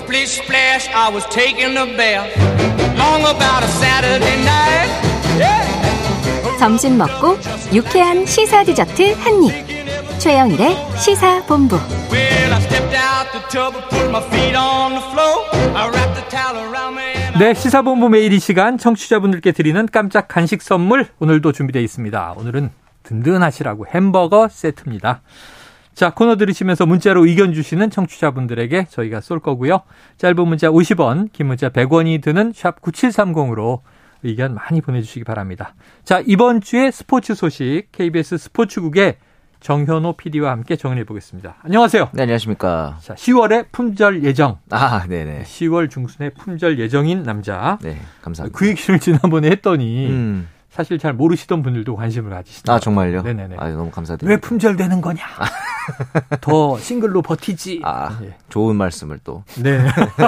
Splish splash, I was taking a bath. Long about a Saturday night. Yeah. 점심 먹고 유쾌한 시사 디저트 한 입. 최영일의 시사 본부. Well, I stepped out the tub and put my feet on the floor. I wrapped the towel around me. and I- 네, 시사본부 매일 이 시간 청취자분들께 드리는 깜짝 간식 선물 오늘도 준비되어 있습니다. 오늘은 든든하시라고 햄버거 세트입니다. 자, 코너 들으시면서 문자로 의견 주시는 청취자분들에게 저희가 쏠 거고요. 짧은 문자 50원, 긴 문자 100원이 드는 샵 9730으로 의견 많이 보내주시기 바랍니다. 자, 이번 주에 스포츠 소식 KBS 스포츠국의 정현호 PD와 함께 정리해 보겠습니다. 안녕하세요. 네, 안녕하십니까. 자, 10월에 품절 예정. 아, 네네. 10월 중순에 품절 예정인 남자. 네, 감사합니다. 그 얘기를 지난번에 했더니 음. 사실 잘 모르시던 분들도 관심을 가지시더라고요. 아, 정말요? 네네네. 아, 너무 감사드립니다. 왜 품절되는 거냐? 더 싱글로 버티지. 아, 예. 좋은 말씀을 또. 네.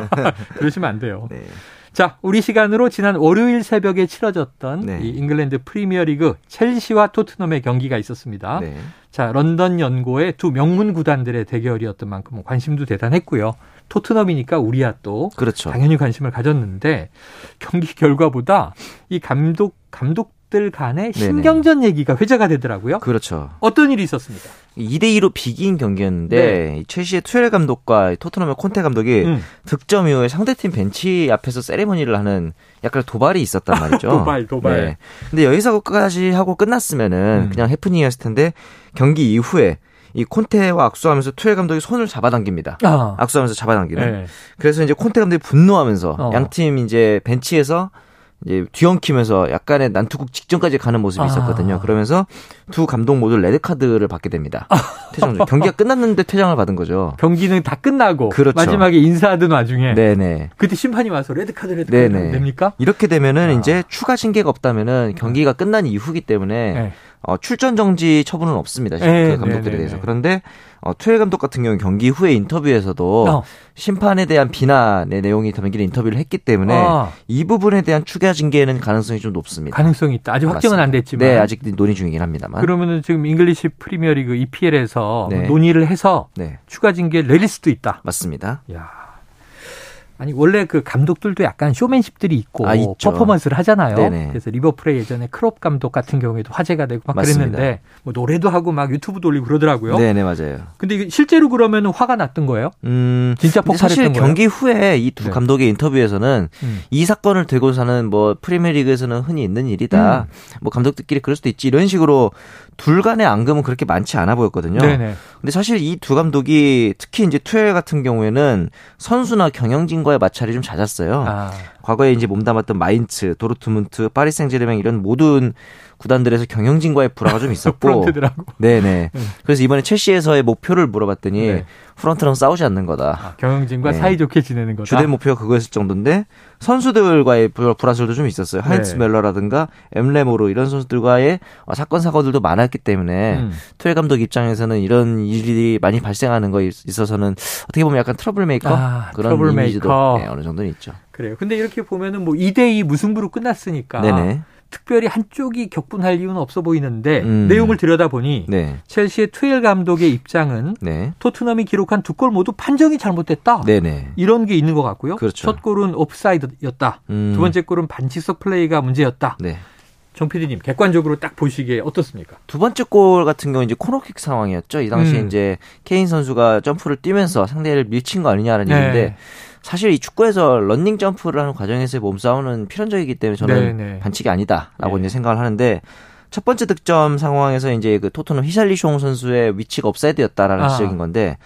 그러시면 안 돼요. 네. 자, 우리 시간으로 지난 월요일 새벽에 치러졌던 네. 이 잉글랜드 프리미어리그 첼시와 토트넘의 경기가 있었습니다. 네. 자, 런던 연고의 두 명문 구단들의 대결이었던 만큼 관심도 대단했고요. 토트넘이니까 우리야 또 그렇죠. 당연히 관심을 가졌는데 경기 결과보다 이 감독 감독 들 간의 네네. 신경전 얘기가 회자가 되더라고요. 그렇죠. 어떤 일이 있었습니까? 2대2로 비긴 경기였는데, 이 첼시의 투엘 감독과 토트넘의 콘테 감독이 음. 득점 이후에 상대팀 벤치 앞에서 세레머니를 하는 약간 도발이 있었단 말이죠. 도발, 도발. 네. 근데 여기서까지 하고 끝났으면은 음. 그냥 해프닝이었을 텐데, 경기 이후에 이 콘테와 악수하면서 투엘 감독이 손을 잡아당깁니다. 아, 악수하면서 잡아당기는. 네. 그래서 이제 콘테 감독이 분노하면서 어. 양팀 이제 벤치에서 이제 뒤엉키면서 약간의 난투극 직전까지 가는 모습이 아. 있었거든요. 그러면서 두 감독 모두 레드 카드를 받게 됩니다. 퇴장 중. 경기가 끝났는데 퇴장을 받은 거죠. 경기는 다 끝나고 그렇죠. 마지막에 인사하던 와중에 네네. 그때 심판이 와서 레드 카드 레드 카드. 됩니까? 이렇게 되면은 아. 이제 추가 징계가 없다면은 경기가 끝난 이후기 때문에 네. 어, 출전 정지 처분은 없습니다. 네, 그 감독들에 네, 네, 대해서. 네. 그런데 어, 투엘 감독 같은 경우는 경기 후에 인터뷰에서도 어. 심판에 대한 비난의 내용이 담긴 인터뷰를 했기 때문에 아. 이 부분에 대한 추가 징계는 가능성이 좀 높습니다. 가능성이 있다. 아직 확정은 안 됐지만. 네, 아직 논의 중이긴 합니다만. 그러면은 지금 잉글리시 프리미어리그 EPL에서 네. 논의를 해서 네, 추가 징계 내릴 수도 있다. 맞습니다. 야. 아니 원래 그 감독들도 약간 쇼맨십들이 있고 아. 퍼포먼스를 하잖아요. 네네. 그래서 리버풀의 예전에 클롭 감독 같은 경우에도 화제가 되고 막 맞습니다. 그랬는데 뭐 노래도 하고 막 유튜브도 올리고 그러더라고요. 네, 네, 맞아요. 근데 실제로 그러면 화가 났던 거예요? 음, 진짜 사실 폭발했던 거예요? 경기 후에 이두 네. 감독의 인터뷰에서는 음. 이 사건을 들고 사는 뭐 프리미어리그에서는 흔히 있는 일이다. 음. 뭐 감독들끼리 그럴 수도 있지 이런 식으로 둘 간의 앙금은 그렇게 많지 않아 보였거든요. 네네. 근데 사실 이 두 감독이 특히 이제 투엘 같은 경우에는 선수나 경영진과 의 마찰이 좀 잦았어요. 아, 과거에 이제 몸담았던 마인츠, 도르트문트, 파리 생제르맹 이런 모든 구단들에서 경영진과의 불화가 좀 있었고 네네. 음. 그래서 이번에 첼시에서의 목표를 물어봤더니 네. 프런트랑 싸우지 않는 거다. 아, 경영진과 네. 사이좋게 지내는 거다. 주된 목표가 그거였을 정도인데 선수들과의 불- 불화설도 좀 있었어요. 하인츠 네. 뮐러라든가 엠레 모르 이런 선수들과의 어, 사건 사고들도 많았기 때문에 음. 투엘 감독 입장에서는 이런 일이 많이 발생하는 거에 있어서는 어떻게 보면 약간 트러블 메이커 아, 그런 트러블 이미지도 메이커. 네, 어느 정도는 있죠. 그래요. 근데 이렇게 보면은 뭐 2대2 무승부로 끝났으니까 네네. 특별히 한쪽이 격분할 이유는 없어 보이는데 음. 내용을 들여다보니 네. 첼시의 투엘 감독의 입장은 네. 토트넘이 기록한 두 골 모두 판정이 잘못됐다. 네네. 이런 게 있는 것 같고요. 그렇죠. 첫 골은 옵사이드였다. 음. 두 번째 골은 반칙성 플레이가 문제였다. 네. 정 PD님 객관적으로 딱 보시기에 어떻습니까? 두 번째 골 같은 경우 이제 코너킥 상황이었죠. 이 당시에 음. 이제 케인 선수가 점프를 뛰면서 상대를 밀친 거 아니냐는 네. 얘기인데 사실 이 축구에서 런닝 점프를 하는 과정에서의 몸싸움은 필연적이기 때문에 저는 네, 네. 반칙이 아니다라고 네. 이제 생각을 하는데 첫 번째 득점 상황에서 이제 그 토트넘 히샬리숑 선수의 위치가 옵사이드였다라는 아. 지적인 건데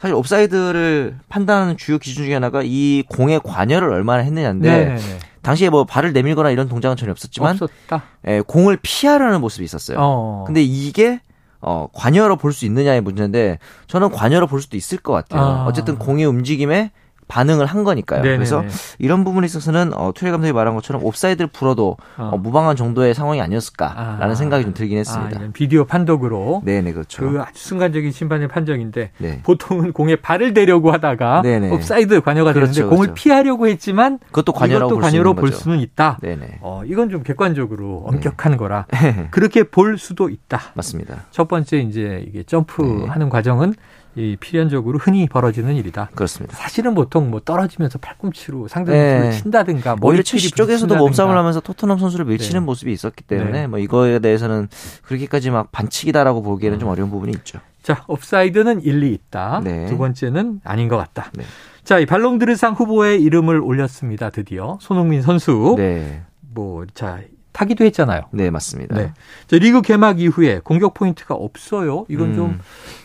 사실 옵사이드를 판단하는 주요 기준 중에 하나가 이 공에 관여를 얼마나 했느냐인데 네네네. 당시에 뭐 발을 내밀거나 이런 동작은 전혀 없었지만 없었다. 예, 공을 피하려는 모습이 있었어요. 어. 근데 이게 어, 관여로 볼 수 있느냐의 문제인데 저는 관여로 볼 수도 있을 것 같아요. 아. 어쨌든 공의 움직임에 반응을 한 거니까요. 네네네. 그래서 이런 부분에 있어서는 어, 투엘 감독이 말한 것처럼 옵사이드를 불어도 어. 어, 무방한 정도의 상황이 아니었을까라는 아. 생각이 좀 들긴 아, 했습니다. 이건 비디오 판독으로 네네 그렇죠. 그 아주 순간적인 심판의 판정인데 네. 보통은 공에 발을 대려고 하다가 네네. 옵사이드 관여가 그렇죠, 되는데 공을 그렇죠. 피하려고 했지만 그것도 관여라고 이것도 볼수 관여로 볼. 수는 있다. 네네 어, 이건 좀 객관적으로 네. 엄격한 거라 그렇게 볼 수도 있다. 맞습니다. 첫 번째 이제 이게 점프하는 과정은 이 필연적으로 흔히 벌어지는 일이다. 그렇습니다. 사실은 보통 뭐 떨어지면서 팔꿈치로 상대를 네. 친다든가 오히려 머리끼리 첼시 쪽에서도 부딪힌다든가. 몸싸움을 하면서 토트넘 선수를 밀치는 네. 모습이 있었기 때문에 네. 뭐 이거에 대해서는 그렇게까지 막 반칙이다라고 보기에는 음. 좀 어려운 부분이 있죠. 자, 업사이드는 일리 있다. 네. 두 번째는 아닌 것 같다. 네. 자, 이 발롱도르상 후보에 이름을 올렸습니다. 드디어 손흥민 선수. 네, 뭐, 자, 타기도 했잖아요. 네 맞습니다. 네. 자, 리그 개막 이후에 공격 포인트가 없어요. 이건 음. 좀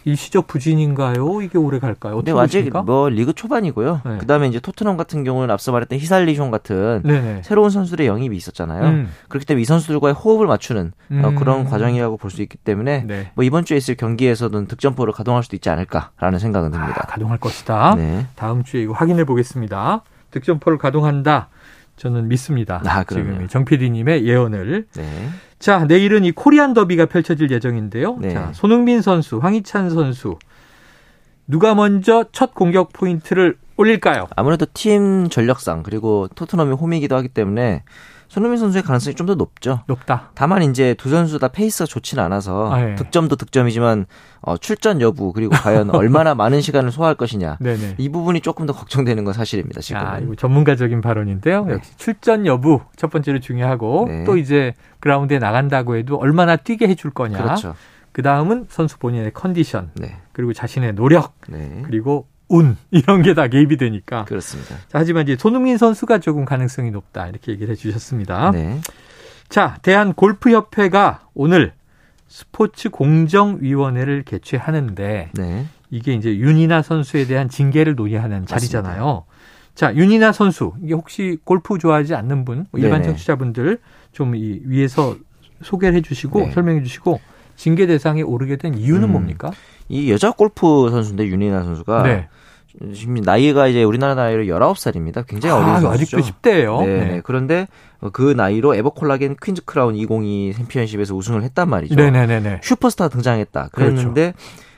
일시적 부진인가요? 이게 오래 갈까요? 어떻게 근데 아직? 뭐 리그 초반이고요. 네. 그다음에 이제 토트넘 같은 경우는 앞서 말했던 히샬리숑 같은 네네. 새로운 선수들의 영입이 있었잖아요. 음. 그렇기 때문에 이 선수들과의 호흡을 맞추는 어, 음. 그런 과정이라고 볼 수 있기 때문에 네. 뭐 이번 주에 있을 경기에서는 득점포를 가동할 수도 있지 않을까라는 생각은 아, 듭니다. 가동할 것이다. 네. 다음 주에 이거 확인해 보겠습니다. 득점포를 가동한다. 저는 믿습니다. 아. 지금 정 PD님의 예언을. 네. 자, 내일은 이 코리안 더비가 펼쳐질 예정인데요. 네. 자, 손흥민 선수, 황희찬 선수. 누가 먼저 첫 공격 포인트를 올릴까요? 아무래도 팀 전력상 그리고 토트넘이 홈이기도 하기 때문에 손흥민 선수의 가능성이 좀 더 높죠. 높다. 다만 이제 두 선수 다 페이스가 좋지는 않아서 아, 예. 득점도 득점이지만 어, 출전 여부 그리고 과연 얼마나 많은 시간을 소화할 것이냐 네네. 이 부분이 조금 더 걱정되는 건 사실입니다. 지금. 야, 이거 전문가적인 발언인데요. 네. 역시 출전 여부 첫 번째로 중요하고 네. 또 이제 그라운드에 나간다고 해도 얼마나 뛰게 해줄 거냐. 그렇죠. 그 다음은 선수 본인의 컨디션 네, 그리고 자신의 노력 네, 그리고 운 이런 게 다 개입이 되니까. 그렇습니다. 자, 하지만 이제 손흥민 선수가 조금 가능성이 높다 이렇게 얘기를 해주셨습니다. 네, 자, 대한 골프 협회가 오늘 스포츠 공정위원회를 개최하는데 네, 이게 이제 윤이나 선수에 대한 징계를 논의하는 자리잖아요. 자, 윤이나 선수 이게 혹시 골프 좋아하지 않는 분, 뭐 일반 네네. 청취자분들 좀 이 위에서 소개를 해주시고 네. 설명해 주시고 징계 대상에 오르게 된 이유는 음. 뭡니까? 이 여자 골프 선수인데 윤이나 선수가 네. 지금 나이가 이제 우리나라 나이로 19살입니다. 굉장히 어린 아, 선수죠. 아직도 10대예요. 네, 네. 그런데 그 나이로 에버콜라겐 퀸즈 크라운 2022 챔피언십에서 우승을 했단 말이죠. 네네네네. 슈퍼스타 등장했다. 그랬는데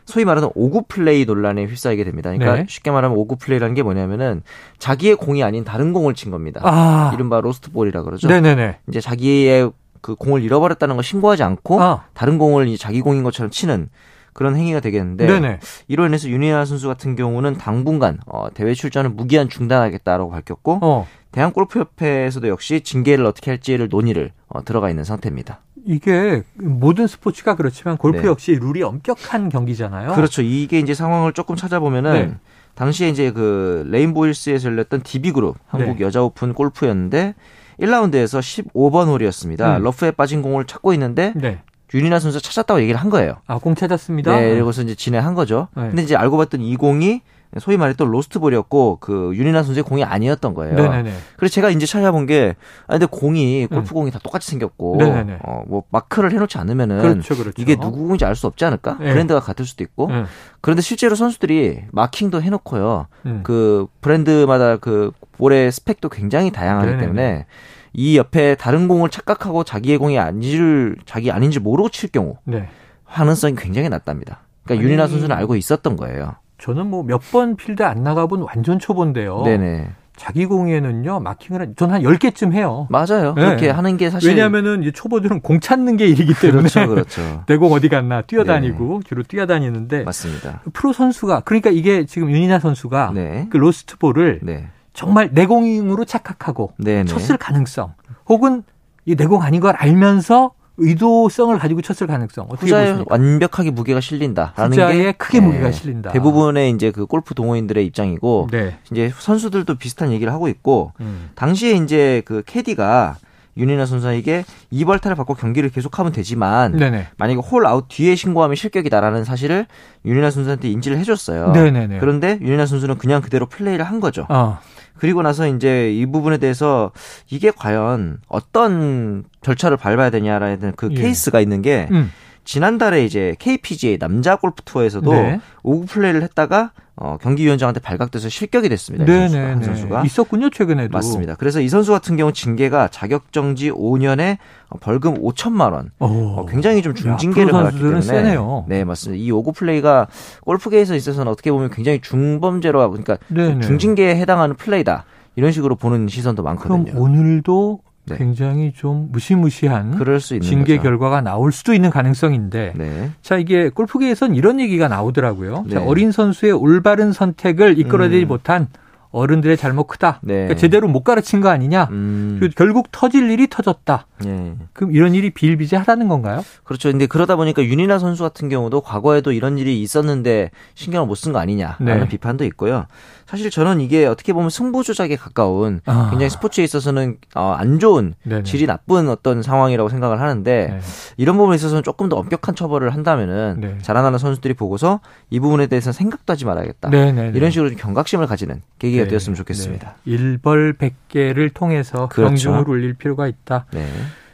소위 말하는 오구 플레이 논란에 휩싸이게 됩니다. 그러니까 네. 쉽게 말하면 오구 플레이라는 게 뭐냐면은 자기의 공이 아닌 다른 공을 친 겁니다. 아, 이른바 로스트 볼이라 그러죠. 네네네. 이제 자기의 그 공을 잃어버렸다는 걸 신고하지 않고 아, 다른 공을 이제 자기 공인 것처럼 치는 그런 행위가 되겠는데 네네. 이로 인해서 윤이나 선수 같은 경우는 당분간 어, 대회 출전을 무기한 중단하겠다라고 밝혔고 어, 대한 골프협회에서도 역시 징계를 어떻게 할지를 논의를 어, 들어가 있는 상태입니다. 이게 모든 스포츠가 그렇지만 골프 네. 역시 룰이 엄격한 경기잖아요. 그렇죠. 이게 이제 상황을 조금 찾아보면은 네. 당시에 이제 그 레인보우힐스에서 열렸던 DB그룹 한국 네. 여자 오픈 골프였는데 1라운드에서 15번 홀이었습니다. 음. 러프에 빠진 공을 찾고 있는데 네. 윤이나 선수 찾았다고 얘기를 한 거예요. 아, 공 찾았습니다. 네, 그리고서 이제 진행한 거죠. 네. 근데 이제 알고 봤더니 이 공이 소위 말했던 로스트볼이었고 그 윤이나 선수의 공이 아니었던 거예요. 네네네. 그래서 제가 이제 찾아본 게 아, 근데 공이 골프 공이 다 똑같이 생겼고 네네네. 어, 뭐 마크를 해놓지 않으면은 그렇죠, 그렇죠. 이게 누구 공인지 알 수 없지 않을까? 네. 브랜드가 같을 수도 있고. 네. 그런데 실제로 선수들이 마킹도 해놓고요. 음. 그 브랜드마다 그 볼의 스펙도 굉장히 다양하기 네네네. 때문에 이 옆에 다른 공을 착각하고 자기의 공이 아닌지를 자기 아닌지 모르고 칠 경우 네. 가능성이 굉장히 낮답니다. 그러니까 아니, 윤이나 선수는 알고 있었던 거예요. 저는 뭐 몇 번 필드 안 나가본 완전 초보인데요. 네네. 자기 공에는요, 마킹을 한, 저는 한 10개쯤 해요. 맞아요. 네. 그렇게 하는 게 사실 왜냐하면은 이제 초보들은 공 찾는 게 일이기 때문에. 그렇죠, 그렇죠. 내공 어디 갔나 뛰어다니고 주로 뛰어다니는데 맞습니다. 프로 선수가 그러니까 이게 지금 윤이나 선수가 네. 그 로스트 볼을 네. 정말 내 공으로 착각하고 네네. 쳤을 가능성 혹은 이 내공 아닌 걸 알면서 의도성을 가지고 쳤을 가능성 어떻게 보십니까? 완벽하게 무게가 실린다라는 게 크게 네, 무게가 실린다. 대부분의 이제 그 골프 동호인들의 입장이고 네. 이제 선수들도 비슷한 얘기를 하고 있고 음. 당시에 이제 그 캐디가 윤이나 선수에게 이벌타를 받고 경기를 계속하면 되지만 네네. 만약에 홀 아웃 뒤에 신고하면 실격이다라는 사실을 윤이나 선수한테 인지를 해줬어요. 네네네. 그런데 윤이나 선수는 그냥 그대로 플레이를 한 거죠. 어. 그리고 나서 이제 이 부분에 대해서 이게 과연 어떤 절차를 밟아야 되냐라는 그 예. 케이스가 있는 게 음. 지난달에 이제 KPGA 남자 골프 투어에서도 네. 오구 플레이를 했다가 어, 경기위원장한테 발각돼서 실격이 됐습니다. 이 선수가, 한 네네 네. 선수가. 있었군요 최근에도. 맞습니다. 그래서 이 선수 같은 경우 징계가 자격 정지 5년에 벌금 5천만 원. 오. 어, 굉장히 좀 야, 중징계를 프로 받았기 때문에 세네요. 네 맞습니다. 이 오구 플레이가 골프계에서 있어서는 어떻게 보면 굉장히 중범죄로 그러니까 네네. 중징계에 해당하는 플레이다 이런 식으로 보는 시선도 그럼 많거든요. 오늘도 네. 굉장히 좀 무시무시한 그럴 수 있는 징계 거죠. 결과가 나올 수도 있는 가능성인데 네. 자 이게 골프계에선 이런 얘기가 나오더라고요. 자, 네. 어린 선수의 올바른 선택을 이끌어내지 음. 못한 어른들의 잘못 크다. 네. 그러니까 제대로 못 가르친 거 아니냐. 음. 그리고 결국 터질 일이 터졌다. 예. 그럼 이런 일이 비일비재하다는 건가요? 그렇죠. 근데 그러다 보니까 윤이나 선수 같은 경우도 과거에도 이런 일이 있었는데 신경을 못 쓴 거 아니냐라는 네. 비판도 있고요. 사실 저는 이게 어떻게 보면 승부 조작에 가까운 아. 굉장히 스포츠에 있어서는 어, 안 좋은 네네. 질이 나쁜 어떤 상황이라고 생각을 하는데 네. 이런 부분에 있어서는 조금 더 엄격한 처벌을 한다면은 네. 자라나는 선수들이 보고서 이 부분에 대해서는 생각도 하지 말아야겠다. 네네. 이런 식으로 좀 경각심을 가지는 계기 가 네. 되었으면 좋겠습니다. 네. 일벌 백계를 통해서 그렇죠. 경중을 울릴 필요가 있다. 네.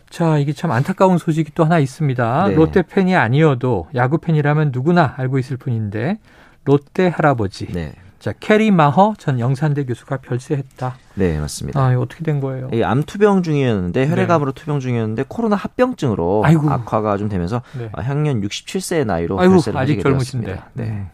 자, 이게 참 안타까운 소식이 또 하나 있습니다. 네. 롯데 팬이 아니어도 야구 팬이라면 누구나 알고 있을 분인데 롯데 할아버지. 네. 자, 캐리 마허 전 영산대 교수가 별세했다. 네, 맞습니다. 아, 어떻게 된 거예요? 이 암 투병 중이었는데 혈액암으로 투병 중이었는데 코로나 합병증으로 네. 아이고. 악화가 좀 되면서 네. 아, 향년 67세의 나이로 아이고, 별세를 아직 젊으신데. 되었습니다. 네.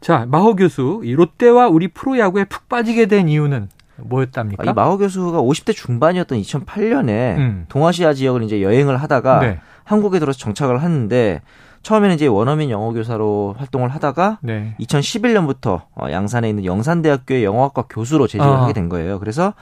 음. 자, 마허 교수, 이 롯데와 우리 프로야구에 푹 빠지게 된 이유는 뭐였답니까? 아, 이 마호 교수가 50대 중반이었던 2008년에 음. 동아시아 지역을 이제 여행을 하다가 네. 한국에 들어서 정착을 하는데 처음에는 이제 원어민 영어 교사로 활동을 하다가 네. 2011년부터 어, 양산에 있는 영산대학교의 영어학과 교수로 재직을 아. 하게 된 거예요. 그래서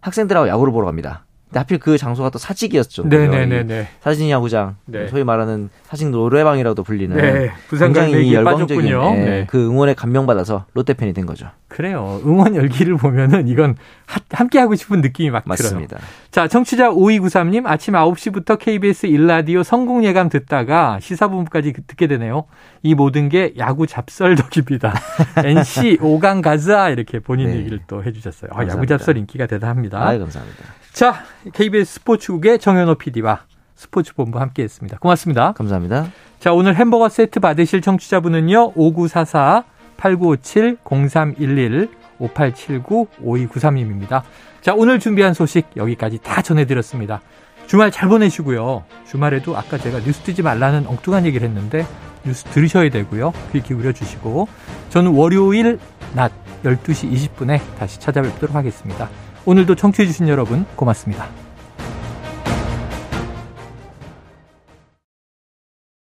학생들하고 야구를 보러 갑니다. 하필 그 장소가 또 사직이었죠. 네네네네. 사진 야구장, 네. 소위 말하는 사직 노래방이라고도 불리는 네. 굉장히 열광적인. 예, 네. 그 응원에 감명받아서 롯데 팬이 된 거죠. 그래요. 응원 열기를 보면은 이건 하- 함께 하고 싶은 느낌이 막 들어요. 맞습니다. 자, 청취자 5293님 아침 9시부터 KBS 일라디오 성공 예감 듣다가 시사본부까지 듣게 되네요. 이 모든 게 야구 잡설 덕입니다. NC 5강 가자 이렇게 본인 네. 얘기를 또 해주셨어요. 아, 야구. 잡설 인기가 대단합니다. 아, 감사합니다. 자, KBS 스포츠국의 정현호 PD와 스포츠본부 함께 했습니다. 고맙습니다. 감사합니다. 자, 오늘 햄버거 세트 받으실 청취자분은요. 5944 8957 0311 5879 5293님입니다. 자, 오늘 준비한 소식 여기까지 다 전해드렸습니다. 주말 잘 보내시고요. 주말에도 아까 제가 뉴스 뜨지 말라는 엉뚱한 얘기를 했는데 뉴스 들으셔야 되고요. 귀 기울여 주시고 저는 월요일 낮 12시 20분에 다시 찾아뵙도록 하겠습니다. 오늘도 청취해주신 여러분 고맙습니다.